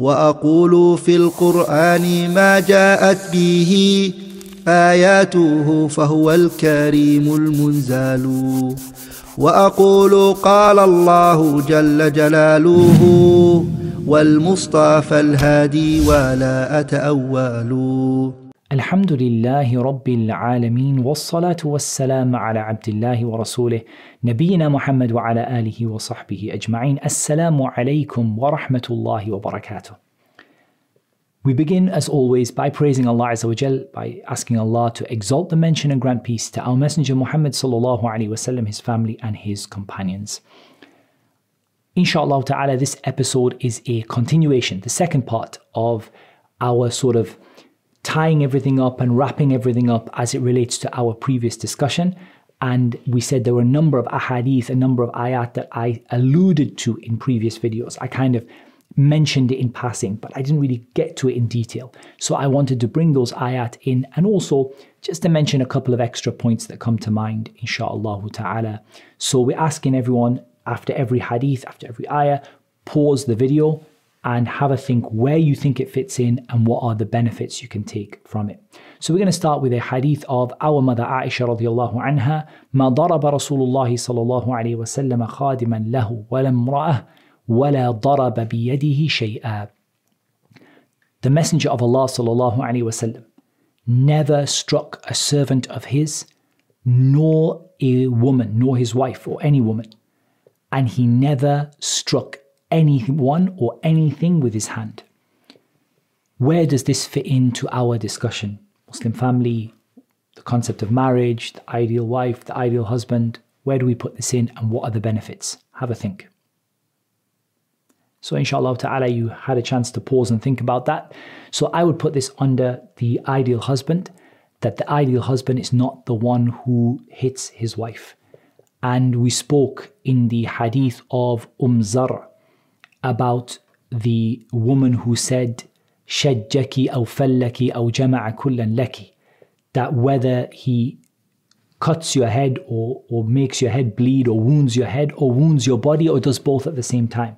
وأقول في القرآن ما جاءت به آياته فهو الكريم المنزال. وأقول قال الله جل جلاله والمصطفى الهادي ولا أتأول. الحمد لله رب العالمين والصلاة والسلام على عبد الله ورسوله نبينا محمد وعلى آله وصحبه أجمعين السلام عليكم ورحمة الله وبركاته We begin as always by praising Allah Azza wa Jal, by asking Allah to exalt the mention and grant peace to our Messenger Muhammad sallallahu alaihi wasallam, his family and his companions. Inshallah ta'ala, this episode is a continuation, the second part of our sort of tying everything up and wrapping everything up as it relates to our previous discussion. And we said there were a number of ahadith, a number of ayat that I alluded to in previous videos. I kind of mentioned it in passing, but I didn't really get to it in detail. So I wanted to bring those ayat in and also just to mention a couple of extra points that come to mind, inshallah ta'ala. So we're asking everyone after every hadith, after every ayah, pause the video and have a think where you think it fits in and what are the benefits you can take from it. So we're going to start with a hadith of our mother Aisha radiallahu anha ما ضرب رسول الله صلى الله عليه وسلم خادما له ولا امرأة ولا ضرب بيده شيئا The Messenger of Allah sallallahu alaihi wasallam never struck a servant of his, nor a woman, nor his wife or any woman, and he never struck anyone or anything with his hand. Where does this fit into our discussion? Muslim family, the concept of marriage, the ideal wife, the ideal husband. Where do we put this in and what are the benefits? Have a think. So, inshallah ta'ala, you had a chance to pause and think about that. So, I would put this under the ideal husband, that the ideal husband is not the one who hits his wife. And we spoke in the hadith of umm Zar about the woman who said, Shajjaki aw fallaki aw jama'a kullan laki, that whether he cuts your head or, or makes your head bleed or wounds your head or wounds your body or does both at the same time.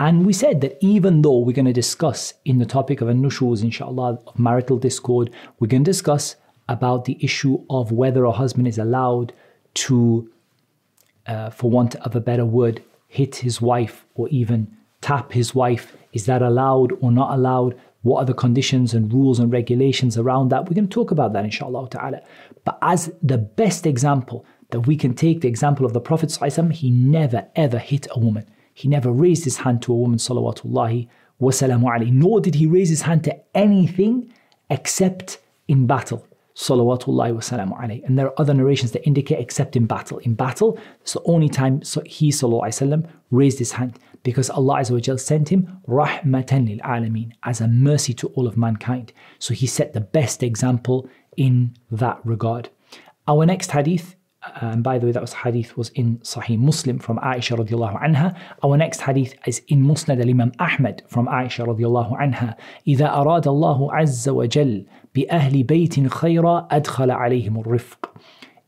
And we said that even though we're going to discuss in the topic of an-nushuz, inshallah, of marital discord, we're going to discuss about the issue of whether a husband is allowed to, uh, for want of a better word, hit his wife or even tap his wife. Is that allowed or not allowed? What are the conditions and rules and regulations around that? We're going to talk about that, inshallah ta'ala. But as the best example that we can take, the example of the Prophet, he never ever hit a woman. He never raised his hand to a woman, salawatullahi wasalamu alayhi, nor did he raise his hand to anything except in battle. Salawatullahi wasalamu alayhi. And there are other narrations that indicate except in battle. In battle, it's the only time he sallallahu raised his hand because Allah Azza sent him rahmatan lil alameen as a mercy to all of mankind. So he set the best example in that regard. Our next hadith and by the way, that was hadith was in Sahih Muslim from Aisha radiallahu anha. Our next hadith is in Musnad al-Imam Ahmad from Aisha radiallahu anha. إذا أراد الله عز وجل بأهل بيت خيرا أدخل عليهم الرفق.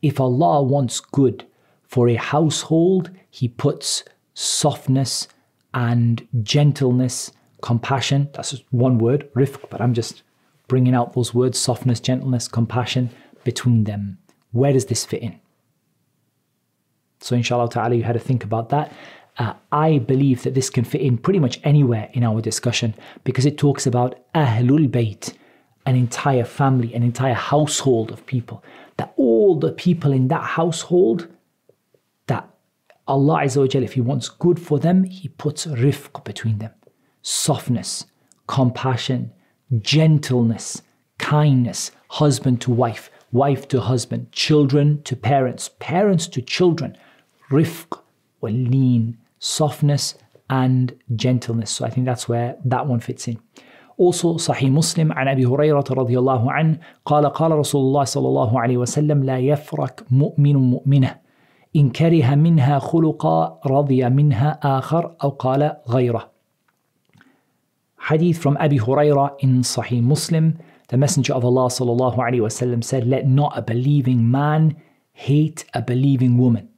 If Allah wants good for a household, He puts softness and gentleness, compassion. That's just one word, rifq, but I'm just bringing out those words softness, gentleness, compassion between them. Where does this fit in? So, inshallah ta'ala, you had to think about that. Uh, I believe that this can fit in pretty much anywhere in our discussion because it talks about Ahlul Bayt, an entire family, an entire household of people. That all the people in that household, that Allah Azza if He wants good for them, He puts rifq between them, softness, compassion, gentleness, kindness, husband to wife, wife to husband, children to parents, parents to children rifq, lean, softness, and gentleness. So I think that's where that one fits in. Also, Sahih Muslim عن أبي هريرة رضي الله عنه قال قال رسول الله صلى الله عليه وسلم لا يفرك مؤمن مؤمنة إن كره منها خلقا رضي منها آخر أو قال غيره. Hadith from Abi Hurairah in Sahih Muslim. The Messenger of Allah صلى الله عليه وسلم said, Let not a believing man hate a believing woman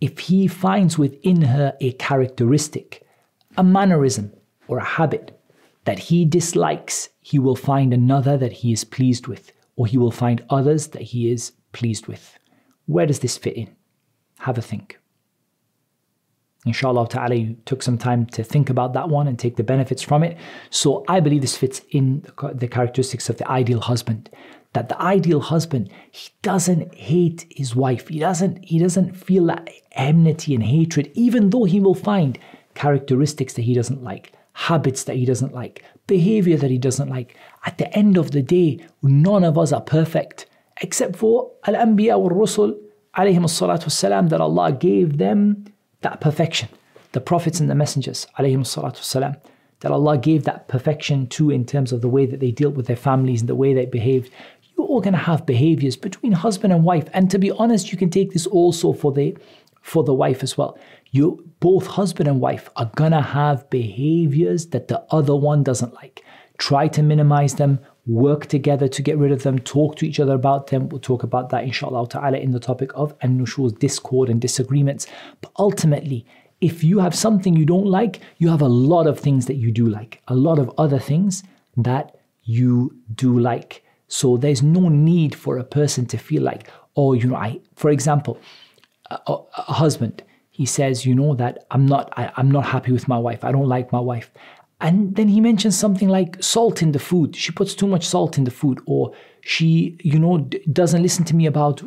if he finds within her a characteristic, a mannerism, or a habit that he dislikes, he will find another that he is pleased with, or he will find others that he is pleased with. Where does this fit in? Have a think. Inshallah ta'ala, you took some time to think about that one and take the benefits from it. So I believe this fits in the characteristics of the ideal husband that the ideal husband he doesn't hate his wife. He doesn't he doesn't feel that enmity and hatred even though he will find characteristics that he doesn't like habits that he doesn't like behavior that he doesn't like. At the end of the day none of us are perfect except for al-anbiya wal rusul alayhi salatu salam that Allah gave them that perfection. The prophets and the messengers alayhi salatu salam that Allah gave that perfection to in terms of the way that they dealt with their families and the way they behaved. You're all going to have behaviors between husband and wife. And to be honest, you can take this also for the for the wife as well. You both husband and wife are gonna have behaviors that the other one doesn't like. Try to minimize them, work together to get rid of them, talk to each other about them. We'll talk about that inshallah ta'ala in the topic of an nushuz, discord and disagreements. But ultimately, if you have something you don't like, you have a lot of things that you do like, a lot of other things that you do like. So there's no need for a person to feel like, oh, you know, I, for example, a, a husband, he says, you know, that I'm not, I, I'm not happy with my wife. I don't like my wife. And then he mentions something like salt in the food. She puts too much salt in the food, or she, you know, d- doesn't listen to me about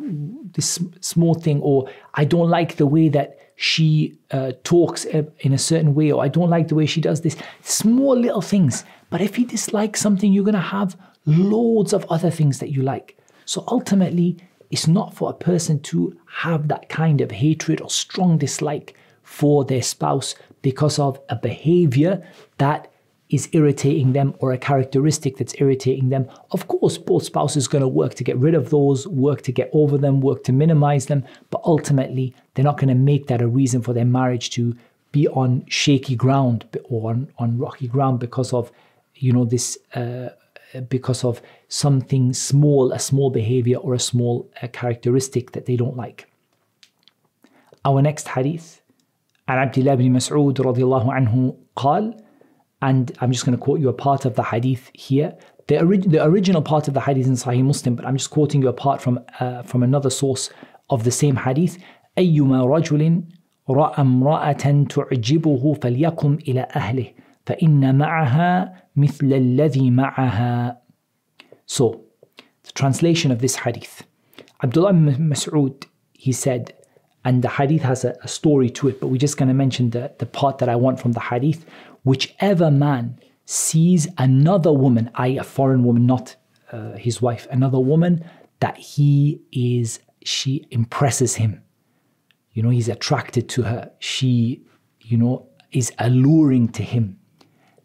this small thing, or I don't like the way that she uh, talks in a certain way, or I don't like the way she does this. Small little things. But if he dislikes something, you're going to have loads of other things that you like. So ultimately, it's not for a person to have that kind of hatred or strong dislike for their spouse because of a behavior that is irritating them or a characteristic that's irritating them. Of course, both spouses are going to work to get rid of those, work to get over them, work to minimize them, but ultimately, they're not going to make that a reason for their marriage to be on shaky ground or on, on rocky ground because of, you know, this uh, because of something small, a small behavior or a small uh, characteristic that they don't like. Our next hadith, عن عبد الله بن مسعود رضي الله عنه قال, and I'm just going to quote you a part of the hadith here. The, orig- the original part of the hadith in Sahih Muslim, but I'm just quoting you a part from uh, from another source of the same hadith. أيما رجل رأى امرأة تعجبه فليقم إلى أهله فإن معها مثل الذي معها So, the translation of this hadith. Abdullah ibn Mas'ud, he said, and the hadith has a, a story to it, but we're just going to mention the, the part that I want from the hadith. Whichever man sees another woman, i.e., a foreign woman, not uh, his wife, another woman that he is, she impresses him. You know, he's attracted to her. She, you know, is alluring to him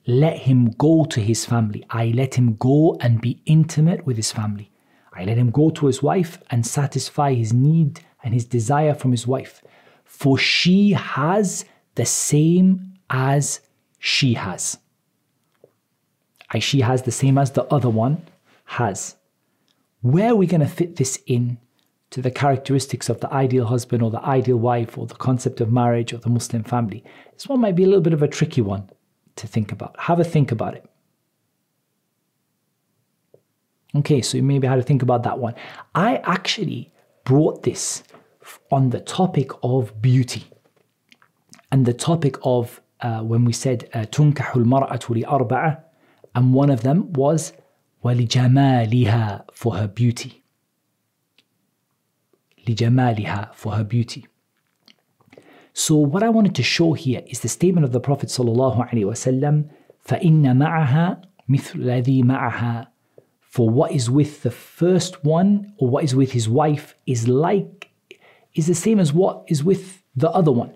let him go to his family. I let him go and be intimate with his family. I let him go to his wife and satisfy his need and his desire from his wife. For she has the same as she has. I, she has the same as the other one has. Where are we going to fit this in to the characteristics of the ideal husband or the ideal wife or the concept of marriage or the Muslim family? This one might be a little bit of a tricky one to think about. Have a think about it. Okay, so you maybe had to think about that one. I actually brought this on the topic of beauty and the topic of uh, when we said تنكح المرأة لأربعة and one of them was ولجمالها for her beauty لجمالها for her beauty so what I wanted to show here is the statement of the Prophet sallallahu alaihi wasallam, فَإِنَّ مَعَهَا مِثْلُ الَّذِي مَعَهَا For what is with the first one, or what is with his wife, is like, is the same as what is with the other one.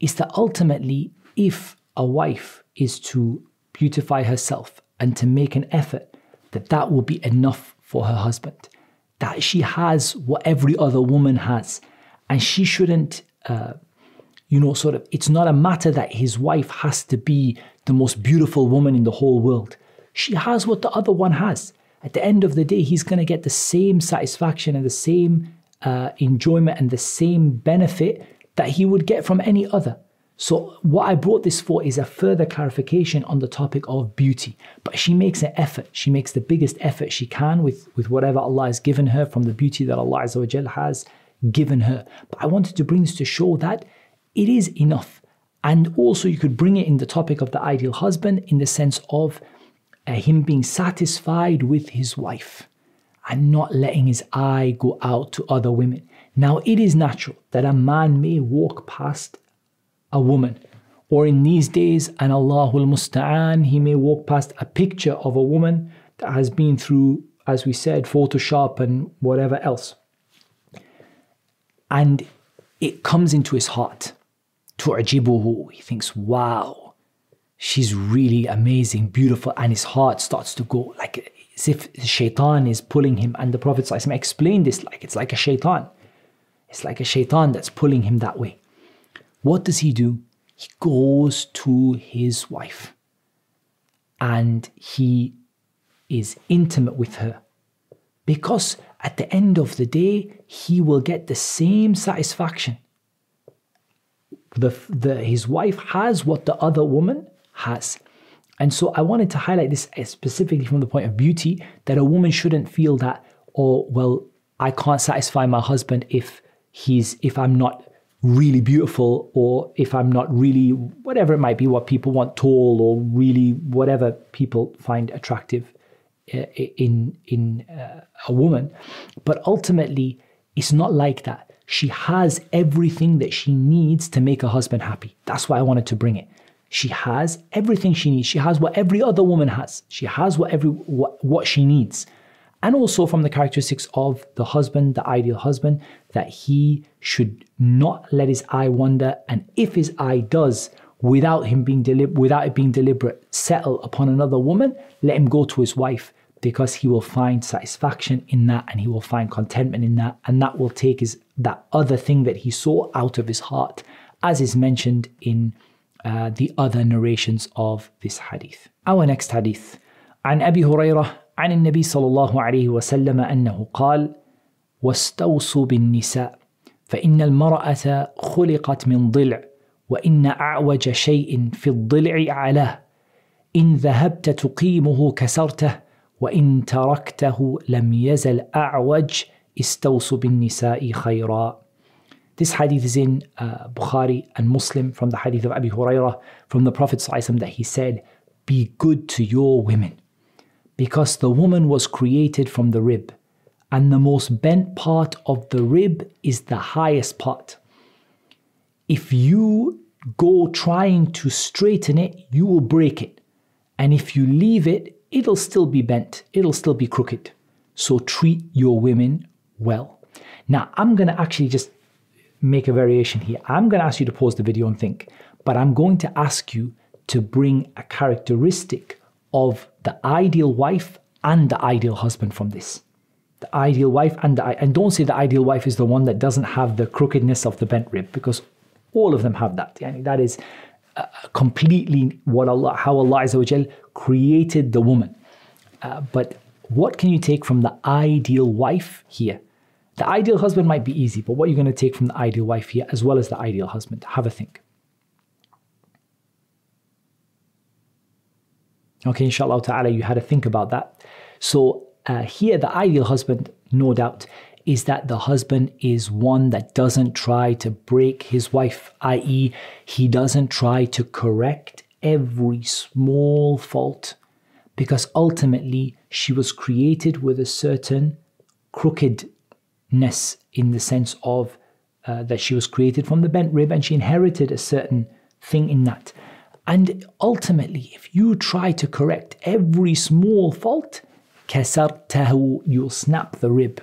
Is that ultimately, if a wife is to beautify herself and to make an effort, that that will be enough for her husband. That she has what every other woman has, and she shouldn't uh, you know, sort of, it's not a matter that his wife has to be the most beautiful woman in the whole world. She has what the other one has. At the end of the day, he's going to get the same satisfaction and the same uh, enjoyment and the same benefit that he would get from any other. So, what I brought this for is a further clarification on the topic of beauty. But she makes an effort. She makes the biggest effort she can with, with whatever Allah has given her from the beauty that Allah has given her. But I wanted to bring this to show that it is enough. And also, you could bring it in the topic of the ideal husband in the sense of uh, him being satisfied with his wife and not letting his eye go out to other women. Now, it is natural that a man may walk past a woman. Or in these days, and Allahul Musta'an, he may walk past a picture of a woman that has been through, as we said, Photoshop and whatever else. And it comes into his heart. Tu'jibuhu. He thinks, wow, she's really amazing, beautiful. And his heart starts to go like as if shaitan is pulling him. And the Prophet explained this like it's like a shaitan. It's like a shaitan that's pulling him that way. What does he do? He goes to his wife and he is intimate with her because at the end of the day, he will get the same satisfaction. The, the, his wife has what the other woman has. And so I wanted to highlight this specifically from the point of beauty that a woman shouldn't feel that, oh, well, I can't satisfy my husband if he's if I'm not really beautiful or if I'm not really whatever it might be what people want tall or really whatever people find attractive uh, in in uh, a woman but ultimately it's not like that she has everything that she needs to make her husband happy. That's why I wanted to bring it. She has everything she needs. She has what every other woman has. She has what every what, what she needs. And also from the characteristics of the husband, the ideal husband, that he should not let his eye wander, and if his eye does, without him being deli- without it being deliberate, settle upon another woman, let him go to his wife because he will find satisfaction in that and he will find contentment in that, and that will take his that other thing that he saw out of his heart, as is mentioned in uh, the other narrations of this hadith. Our next hadith. عن أبي هريرة عن النبي صلى الله عليه وسلم انه قال: واستوصوا بالنساء فان المراه خلقت من ضلع وان اعوج شيء في الضلع اعلاه ان ذهبت تقيمه كسرته وان تركته لم يزل اعوج استوصوا بالنساء خيرا This hadith is in uh, Bukhari and Muslim from the hadith of Abi Hurairah from the Prophet that he said, Be good to your women. because the woman was created from the rib, and the most bent part of the rib is the highest part. If you go trying to straighten it, you will break it. And if you leave it, it'll still be bent, it'll still be crooked. So treat your women well. Now, I'm going to actually just make a variation here. I'm going to ask you to pause the video and think, but I'm going to ask you to bring a characteristic of the ideal wife and the ideal husband from this. The ideal wife and the, and don't say the ideal wife is the one that doesn't have the crookedness of the bent rib because all of them have that. Yani that is uh, completely what Allah, how Allah created the woman. Uh, but what can you take from the ideal wife here? The ideal husband might be easy, but what you're you going to take from the ideal wife here as well as the ideal husband? Have a think. Okay, inshallah ta'ala, you had to think about that. So uh, here, the ideal husband, no doubt, is that the husband is one that doesn't try to break his wife, i.e., he doesn't try to correct every small fault, because ultimately she was created with a certain crookedness in the sense of uh, that she was created from the bent rib and she inherited a certain thing in that. And ultimately, if you try to correct every small fault, كسرته, you'll snap the rib.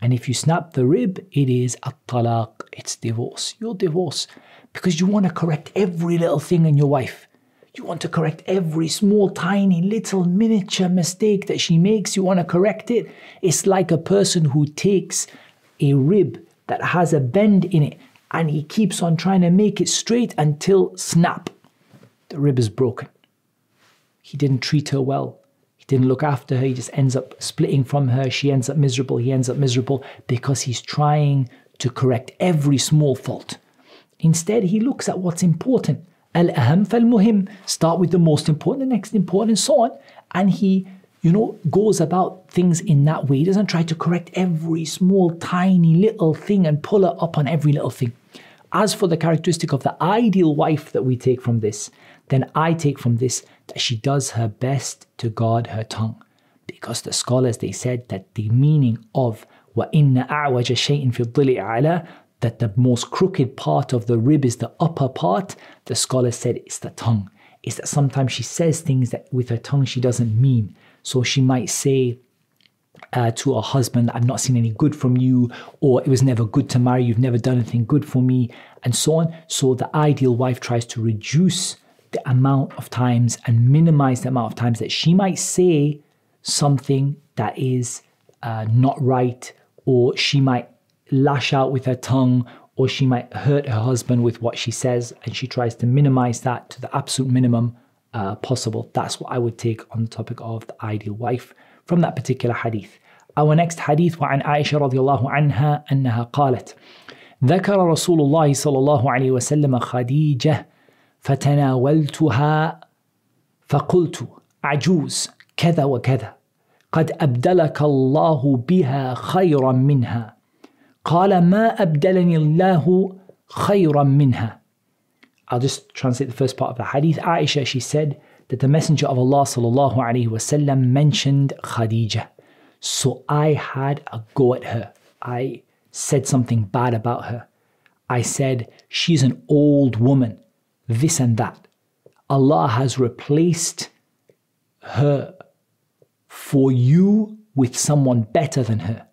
And if you snap the rib, it is a talaq, it's divorce. You'll divorce because you want to correct every little thing in your wife. You want to correct every small, tiny, little, miniature mistake that she makes. You want to correct it. It's like a person who takes a rib that has a bend in it and he keeps on trying to make it straight until snap the rib is broken. He didn't treat her well. He didn't look after her. He just ends up splitting from her. She ends up miserable. He ends up miserable because he's trying to correct every small fault Instead, he looks at what's important. Al-aham fal-muhim. Start with the most important, the next important, and so on. And he, you know, goes about things in that way. He doesn't try to correct every small, tiny little thing and pull it up on every little thing. As for the characteristic of the ideal wife that we take from this, then I take from this that she does her best to guard her tongue. Because the scholars they said that the meaning of وَإِنَّ أَعْوَجَ شَيْءٍ فِي الضِّلِ أَعْلَى that the most crooked part of the rib is the upper part, the scholar said it's the tongue. Is that sometimes she says things that with her tongue she doesn't mean. So she might say, uh, to her husband, I've not seen any good from you, or it was never good to marry, you've never done anything good for me, and so on. So the ideal wife tries to reduce the amount of times and minimize the amount of times that she might say something that is uh, not right, or she might lash out with her tongue, or she might hurt her husband with what she says, and she tries to minimize that to the absolute minimum uh, possible. That's what I would take on the topic of the ideal wife from that particular hadith. Our next hadith وعن عائشة رضي الله عنها أنها قالت ذكر رسول الله صلى الله عليه وسلم خديجة فتناولتها فقلت عجوز كذا وكذا قد أبدلك الله بها خيرا منها قال ما أبدلني الله خيرا منها I'll just translate the first part of the hadith. Aisha, she said that the Messenger of Allah sallallahu alaihi wasallam mentioned Khadijah. So I had a go at her. I said something bad about her. I said, she's an old woman, this and that. Allah has replaced her for you with someone better than her.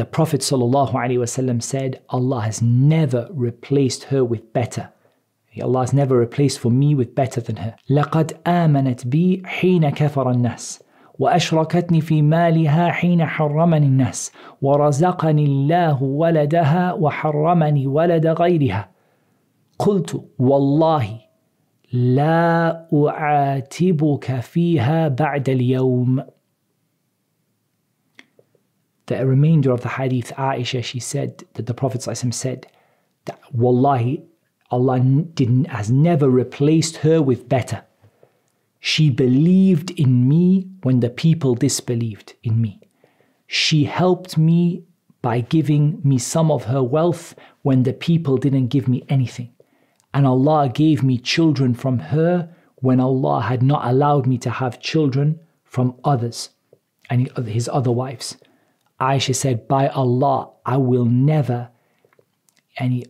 The Prophet ﷺ said, Allah has never replaced her with better. Allah has never replaced for me with better than her. لقد آمنت بي حين كفر الناس وأشركتني في مالها حين حرمني الناس ورزقني الله ولدها وحرمني ولد غيرها قلت والله لا أعاتبك فيها بعد اليوم The remainder of the hadith, Aisha, she said that the Prophet said that Wallahi, Allah didn't, has never replaced her with better. She believed in me when the people disbelieved in me. She helped me by giving me some of her wealth when the people didn't give me anything. And Allah gave me children from her when Allah had not allowed me to have children from others and his other wives. Aisha said, By Allah, I will never any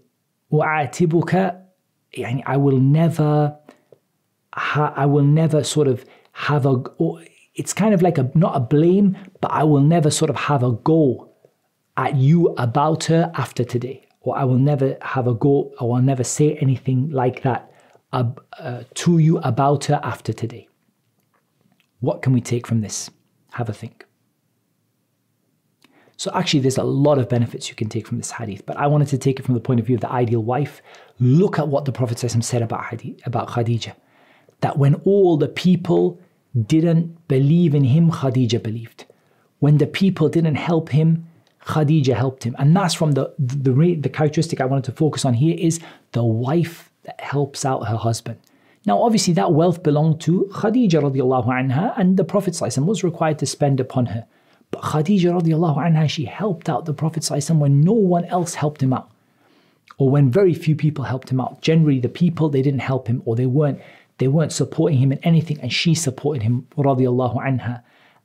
وأعتبك يعني I will never I will never sort of have a it's kind of like a not a blame but I will never sort of have a go at you about her after today or I will never have a go I will never say anything like that uh, uh, to you about her after today what can we take from this have a think so actually, there's a lot of benefits you can take from this hadith, but I wanted to take it from the point of view of the ideal wife. Look at what the Prophet said about, hadith, about Khadijah. That when all the people didn't believe in him, Khadijah believed. When the people didn't help him, Khadijah helped him. And that's from the, the, the characteristic I wanted to focus on here is the wife that helps out her husband. Now, obviously, that wealth belonged to Khadijah radiallahu anha, and the Prophet was required to spend upon her. But Khadija radiallahu anha, she helped out the Prophet when no one else helped him out. Or when very few people helped him out. Generally, the people, they didn't help him or they weren't, they weren't supporting him in anything and she supported him radiallahu anha.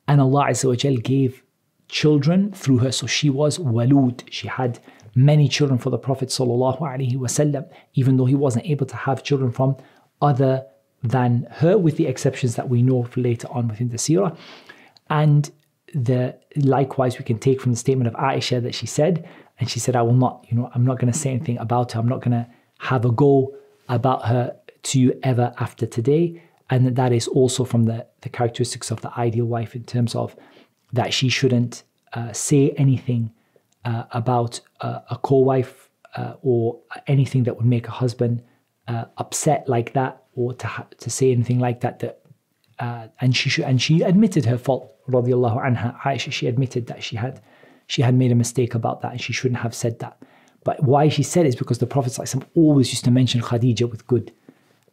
And Allah Azza gave children through her. So she was walud. She had many children for the Prophet sallallahu alaihi wasallam, even though he wasn't able to have children from other than her, with the exceptions that we know later on within the seerah. And the likewise we can take from the statement of Aisha that she said, and she said, I will not, you know, I'm not going to say anything about her. I'm not going to have a go about her to you ever after today. And that, that is also from the, the characteristics of the ideal wife in terms of that she shouldn't uh, say anything uh, about uh, a co-wife uh, or anything that would make a husband uh, upset like that, or to ha- to say anything like that. That uh, and she and she admitted her fault radiallahu anha, Aisha, she admitted that she had she had made a mistake about that and she shouldn't have said that. But why she said it is because the Prophet always used to mention Khadija with good.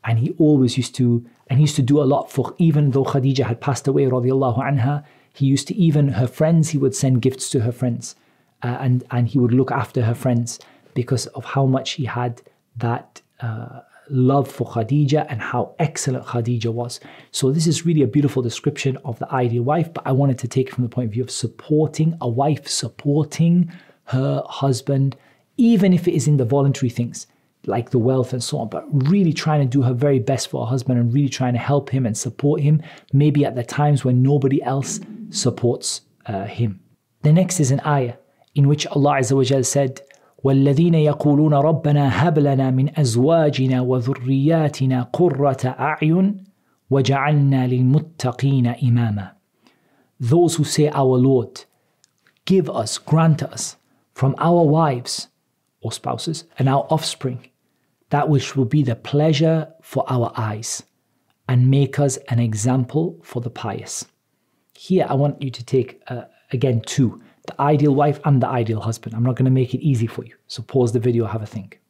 And he always used to, and he used to do a lot for, even though Khadija had passed away, radiallahu anha, he used to, even her friends, he would send gifts to her friends. Uh, and, and he would look after her friends because of how much he had that uh, love for Khadija and how excellent Khadija was. So, this is really a beautiful description of the ideal wife, but I wanted to take it from the point of view of supporting a wife, supporting her husband, even if it is in the voluntary things like the wealth and so on, but really trying to do her very best for her husband and really trying to help him and support him, maybe at the times when nobody else supports uh, him. The next is an ayah in which Allah said, والذين يقولون ربنا هب لنا من ازواجنا وذرياتنا قرة اعين وجعلنا للمتقين اماما Those who say our Lord give us grant us from our wives or spouses and our offspring that which will be the pleasure for our eyes and make us an example for the pious. Here I want you to take uh, again two the ideal wife and the ideal husband. I'm not going to make it easy for you. So pause the video, have a think.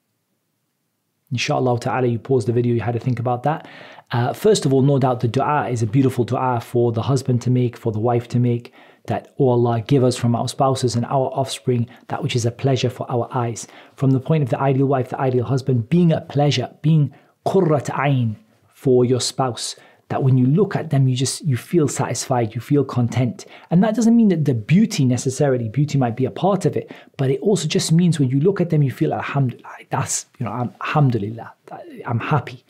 Inshallah ta'ala, you pause the video, you had to think about that. Uh, first of all, no doubt the dua is a beautiful dua for the husband to make, for the wife to make, that, oh Allah, give us from our spouses and our offspring that which is a pleasure for our eyes. From the point of the ideal wife, the ideal husband, being a pleasure, being qurrat ayn for your spouse, that when you look at them, you just you feel satisfied, you feel content. And that doesn't mean that the beauty necessarily, beauty might be a part of it, but it also just means when you look at them, you feel alhamdulillah, that's you know, alhamdulillah, I'm happy.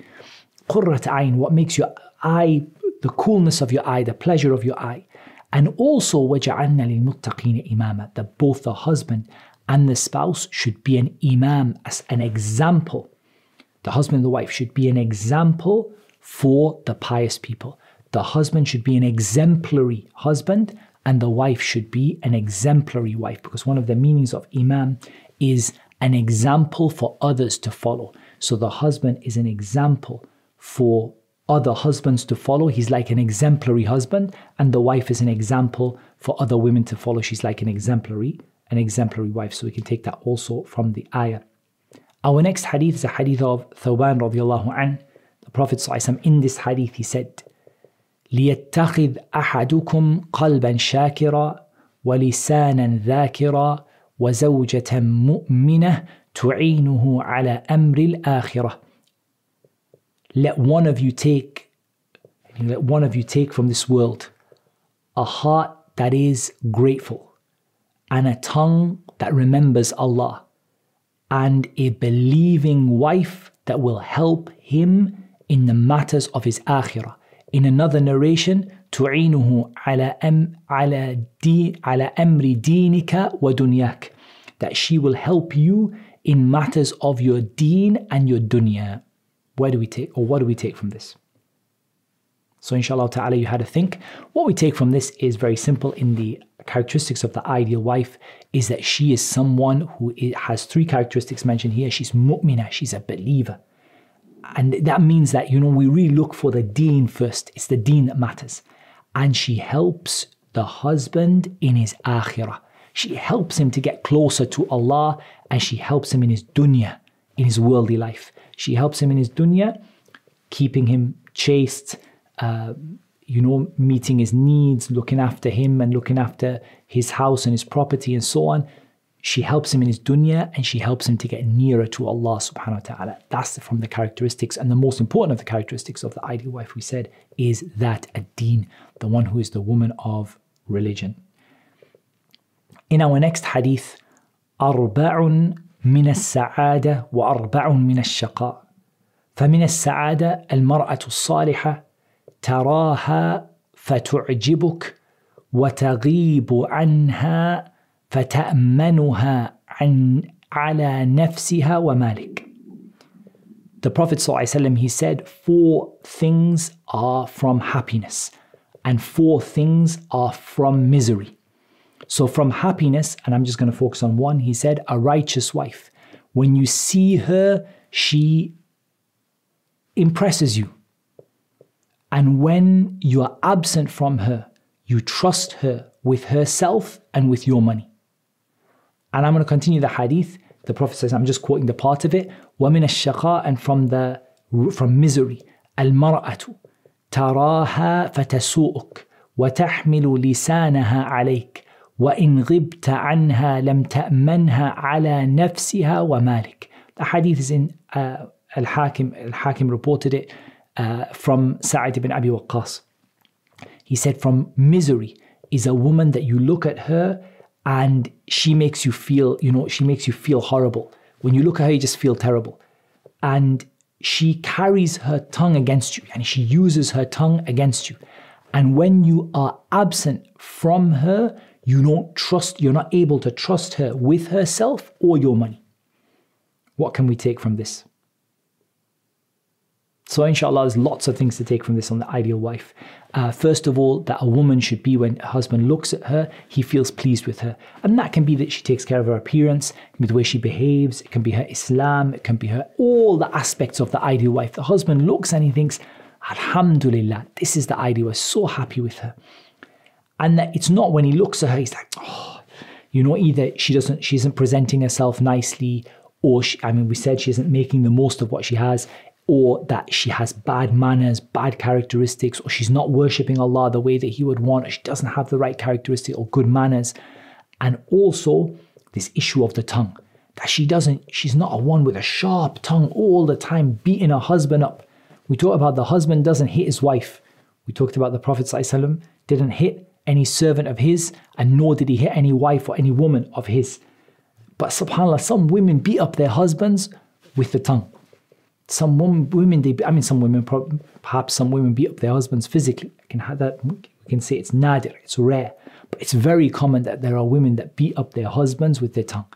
Qurrat ayn, what makes your eye, the coolness of your eye, the pleasure of your eye. And also وَجَعَلْنَا لِلْمُتَّقِينَ إِمَامًا That both the husband and the spouse should be an imam, as an example. The husband and the wife should be an example for the pious people. The husband should be an exemplary husband and the wife should be an exemplary wife because one of the meanings of imam is an example for others to follow. So the husband is an example for other husbands to follow. He's like an exemplary husband, and the wife is an example for other women to follow. She's like an exemplary, an exemplary wife. So we can take that also from the ayah. Our next hadith is a hadith of Thawban radiallahu an. The Prophet in this hadith he said, ليتخذ أحدكم قلبا شاكرا ولسانا ذاكرا وزوجة مؤمنة تعينه على أمر الآخرة let one of you take let one of you take from this world a heart that is grateful and a tongue that remembers Allah and a believing wife that will help him in the matters of his akhirah. In another narration, تعينه على أم على دي على أمر دينك ودنياك that she will help you in matters of your deen and your dunya. Where do we take, or what do we take from this? So, inshallah ta'ala, you had to think. What we take from this is very simple in the characteristics of the ideal wife is that she is someone who has three characteristics mentioned here. She's mu'mina, she's a believer. And that means that, you know, we really look for the deen first. It's the deen that matters. And she helps the husband in his akhirah. She helps him to get closer to Allah and she helps him in his dunya, in his worldly life. She helps him in his dunya, keeping him chaste, uh, you know, meeting his needs, looking after him and looking after his house and his property and so on. She helps him in his dunya and she helps him to get nearer to Allah subhanahu wa ta'ala. That's from the characteristics. And the most important of the characteristics of the ideal wife, we said, is that a deen, the one who is the woman of religion. In our next hadith, أربع من السعادة وأربع من الشقاء فمن السعادة المرأة الصالحة تراها فتعجبك وتغيب عنها فتأمنها عن على نفسها ومالك The Prophet ﷺ, he said, four things are from happiness and four things are from misery. So, from happiness, and I'm just going to focus on one, he said, a righteous wife. When you see her, she impresses you. And when you are absent from her, you trust her with herself and with your money. And I'm going to continue the hadith the Prophet says, I'm just quoting the part of it, وَمِنَ الشَّقَاء and from the from misery, الْمَرْأَةُ تراها فتسوءك وتحمل لسانها عليك وإن غبت عنها لم تأمنها على نفسها ومالك. The hadith is in uh, Al-Hakim. Al-Hakim reported it uh, from Sa'id ibn Abi Waqqas. He said, from misery is a woman that you look at her and she makes you feel, you know, she makes you feel horrible. When you look at her, you just feel terrible. And she carries her tongue against you and she uses her tongue against you. And when you are absent from her, you don't trust, you're not able to trust her with herself or your money. What can we take from this? So, inshallah, there's lots of things to take from this on the ideal wife. Uh, first of all, that a woman should be when her husband looks at her, he feels pleased with her. And that can be that she takes care of her appearance, can be the way she behaves, it can be her Islam, it can be her all the aspects of the ideal wife. The husband looks and he thinks, Alhamdulillah, this is the ideal. We're so happy with her. And that it's not when he looks at her, he's like, oh, you know, either she doesn't, she isn't presenting herself nicely, or she, I mean, we said she isn't making the most of what she has or that she has bad manners, bad characteristics, or she's not worshipping Allah the way that He would want, or she doesn't have the right characteristic or good manners. And also this issue of the tongue, that she doesn't, she's not a one with a sharp tongue all the time beating her husband up. We talk about the husband doesn't hit his wife. We talked about the Prophet ﷺ didn't hit any servant of his, and nor did he hit any wife or any woman of his. But subhanAllah, some women beat up their husbands with the tongue some women, they, I mean, some women, perhaps some women beat up their husbands physically. I can have that. We can say it's nadir, it's rare, but it's very common that there are women that beat up their husbands with their tongue.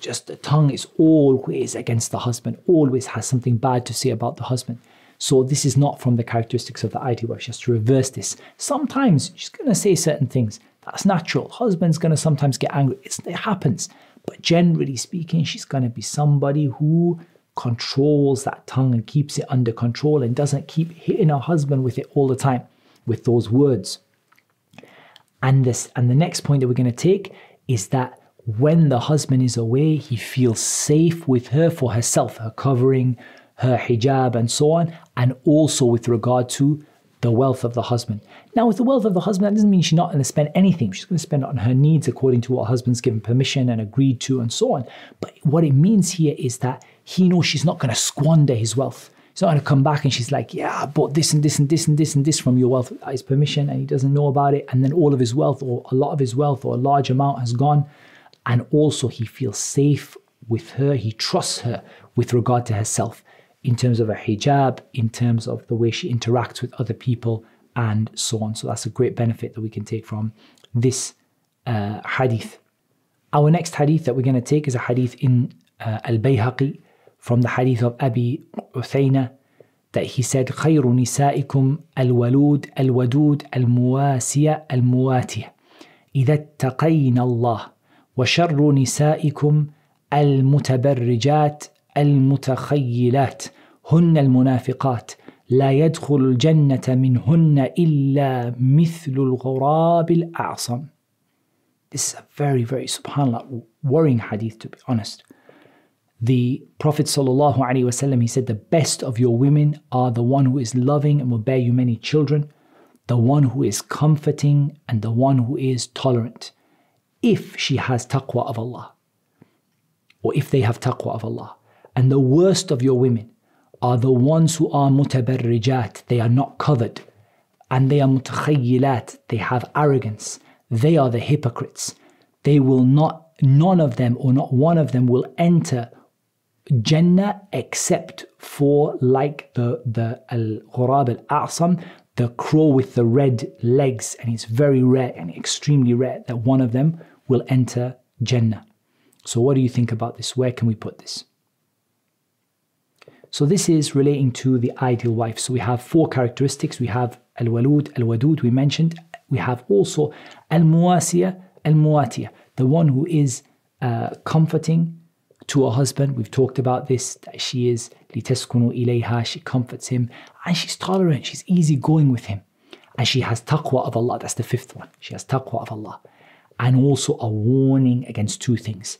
Just the tongue is always against the husband, always has something bad to say about the husband. So this is not from the characteristics of the ideal. She has to reverse this. Sometimes she's going to say certain things. That's natural. Husband's going to sometimes get angry. It's, it happens. But generally speaking, she's going to be somebody who controls that tongue and keeps it under control and doesn't keep hitting her husband with it all the time with those words. And this and the next point that we're going to take is that when the husband is away, he feels safe with her for herself, her covering, her hijab, and so on, and also with regard to the wealth of the husband. Now, with the wealth of the husband, that doesn't mean she's not going to spend anything. She's going to spend on her needs according to what her husband's given permission and agreed to, and so on. But what it means here is that he knows she's not going to squander his wealth. He's not going to come back and she's like, yeah, I bought this and this and this and this and this from your wealth at his permission and he doesn't know about it. And then all of his wealth or a lot of his wealth or a large amount has gone. And also he feels safe with her. He trusts her with regard to herself in terms of her hijab, in terms of the way she interacts with other people and so on. So that's a great benefit that we can take from this uh, hadith. Our next hadith that we're going to take is a hadith in uh, Al-Bayhaqi from the hadith of Abi Uthayna that he said خير نسائكم الولود الودود المواسية المواتية إذا اتقين الله وشر نسائكم المتبرجات المتخيلات هن المنافقات لا يدخل الجنة منهن إلا مثل الغراب الأعصم This is a very, very, subhanAllah, worrying hadith to be honest. The Prophet ﷺ, he said, The best of your women are the one who is loving and will bear you many children, the one who is comforting, and the one who is tolerant, if she has taqwa of Allah, or if they have taqwa of Allah. And the worst of your women are the ones who are mutabarrijat, they are not covered, and they are mutakhayyilat, they have arrogance, they are the hypocrites. They will not, none of them or not one of them will enter Jannah except for like the the al ghurab al a'sam, the crow with the red legs, and it's very rare and extremely rare that one of them will enter Jannah. So what do you think about this? Where can we put this? So this is relating to the ideal wife. So we have four characteristics. We have al-walud, al-wadud, we mentioned. We have also al-muwasiya, al-muwatiya, the one who is uh, comforting, to her husband. We've talked about this, that she is لِتَسْكُنُوا إِلَيْهَا, she comforts him, and she's tolerant, she's easygoing with him. And she has taqwa of Allah, that's the fifth one. She has taqwa of Allah. And also a warning against two things.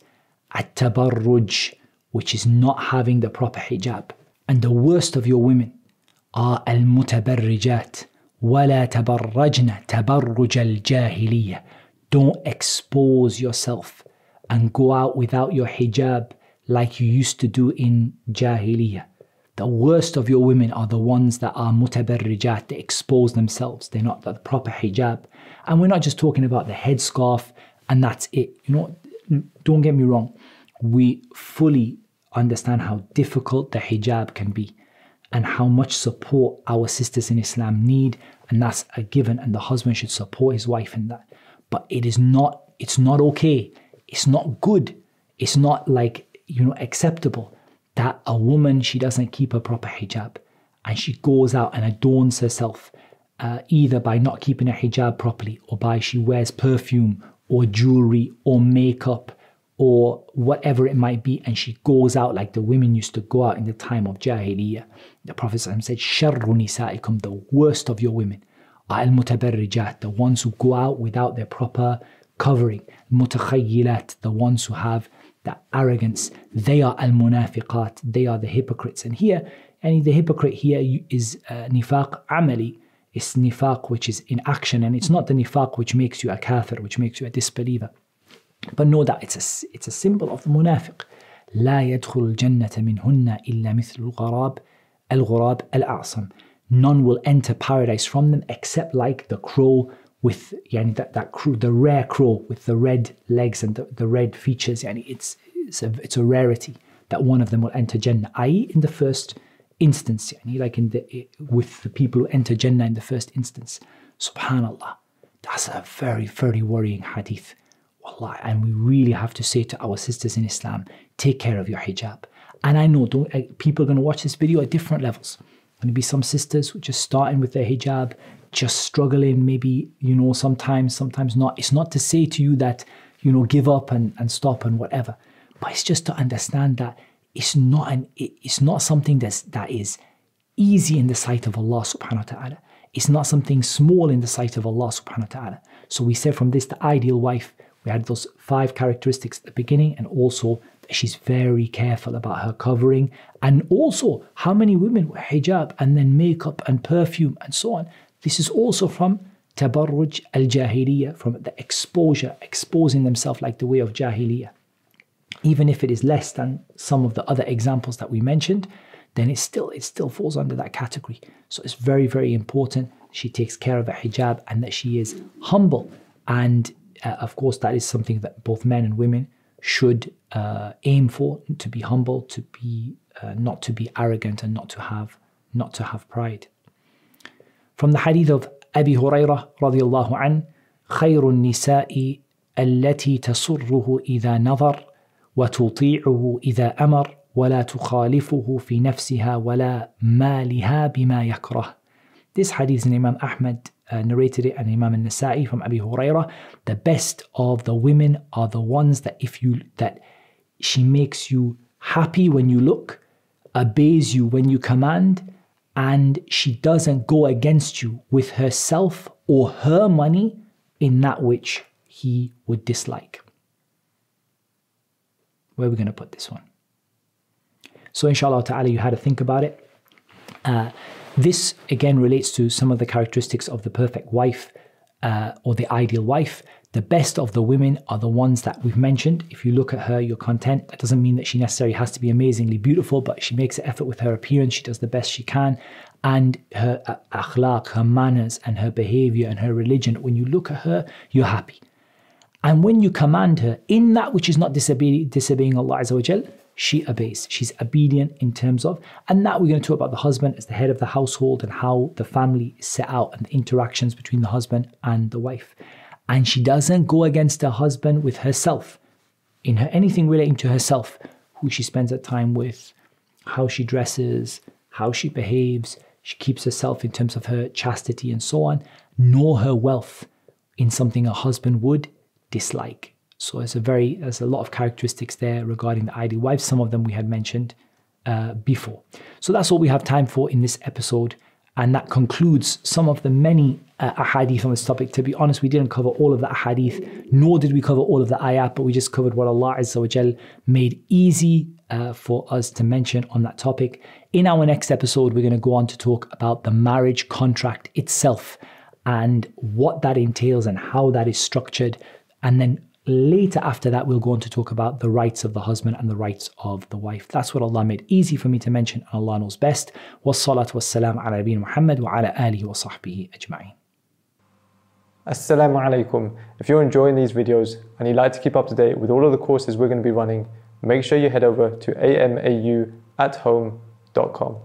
at tabarruj, which is not having the proper hijab. And the worst of your women are al mutabarrijat. ولا تبرجن تبرج الجاهلية. Don't expose yourself and go out without your hijab like you used to do in Jahiliyyah. The worst of your women are the ones that are mutabarrijat, they expose themselves, they're not the proper hijab. And we're not just talking about the headscarf and that's it. You know, don't get me wrong, we fully understand how difficult the hijab can be and how much support our sisters in Islam need, and that's a given, and the husband should support his wife in that. But it is not, it's not okay. It's not good. It's not like, you know, acceptable that a woman she doesn't keep a proper hijab and she goes out and adorns herself uh, either by not keeping a hijab properly or by she wears perfume or jewelry or makeup or whatever it might be and she goes out like the women used to go out in the time of jahiliyyah. The prophet said sharru nisaikum the worst of your women al mutabarrijat the ones who go out without their proper covering. Mutakhayyilat the ones who have that arrogance. They are al munafiqat, they are the hypocrites. And here, and the hypocrite here is uh, nifaq amali. It's nifaq which is in action, and it's not the nifaq which makes you a kafir, which makes you a disbeliever. But know that it's a, it's a symbol of the munafiq. لا يدخل الجنة منهن إلا مثل الغراب الغراب الأعصم. None will enter paradise from them except like the crow with yani that, that crow, the rare crow with the red legs and the, the red features. Yani it's, it's, a, it's a rarity that one of them will enter Jannah, i.e., in the first instance, yani like in the, with the people who enter Jannah in the first instance. Subhanallah. That's a very, very worrying hadith. Wallah. And we really have to say to our sisters in Islam, take care of your hijab. And I know don't, uh, people are going to watch this video at different levels. Going to be some sisters who just starting with their hijab, just struggling, maybe, you know, sometimes, sometimes not. It's not to say to you that, you know, give up and, and stop and whatever. But it's just to understand that it's not an it's not something that's that is easy in the sight of Allah subhanahu wa ta'ala. It's not something small in the sight of Allah subhanahu wa ta'ala. So we said from this the ideal wife, we had those five characteristics at the beginning, and also she's very careful about her covering, and also how many women wear hijab and then makeup and perfume and so on. This is also from tabarruj al jahiliyyah, from the exposure, exposing themselves like the way of jahiliyyah. Even if it is less than some of the other examples that we mentioned, then it still it still falls under that category. So it's very very important she takes care of her hijab and that she is humble. And uh, of course, that is something that both men and women should uh, aim for: to be humble, to be uh, not to be arrogant, and not to have not to have pride. From the hadith of Abi Hurairah radiallahu an, خير النساء التي تسره إذا نظر وتطيعه إذا أمر ولا تخالفه في نفسها ولا مالها بما يكره. This hadith in Imam Ahmad uh, narrated it and Imam al-Nasa'i from Abi Hurairah. The best of the women are the ones that if you that she makes you happy when you look, obeys you when you command, and she doesn't go against you with herself or her money in that which he would dislike. Where are we going to put this one? So, inshallah ta'ala, you had to think about it. Uh, this again relates to some of the characteristics of the perfect wife uh, or the ideal wife. The best of the women are the ones that we've mentioned. If you look at her, you're content. That doesn't mean that she necessarily has to be amazingly beautiful, but she makes an effort with her appearance. She does the best she can. And her uh, akhlaq, her manners, and her behavior and her religion, when you look at her, you're happy. And when you command her in that which is not disobeying, Allah she obeys. She's obedient in terms of, and that we're going to talk about the husband as the head of the household and how the family is set out and the interactions between the husband and the wife and she doesn't go against her husband with herself in her anything relating to herself who she spends her time with how she dresses how she behaves. She keeps herself in terms of her chastity and so on nor her wealth in something a husband would dislike. So there's a very there's a lot of characteristics there regarding the ideal wife some of them we had mentioned uh, before. So that's all we have time for in this episode And that concludes some of the many uh, ahadith on this topic. To be honest, we didn't cover all of the ahadith, nor did we cover all of the ayat, but we just covered what Allah Azza wa made easy uh, for us to mention on that topic. In our next episode, we're going to go on to talk about the marriage contract itself and what that entails and how that is structured. And then later after that, we'll go on to talk about the rights of the husband and the rights of the wife. That's what Allah made easy for me to mention, and Allah knows best. Wassalatu wassalam ala nabiyina Muhammad wa ala alihi wa sahbihi ajma'in. Assalamu alaikum. If you're enjoying these videos and you'd like to keep up to date with all of the courses we're going to be running, make sure you head over to amauathome.com.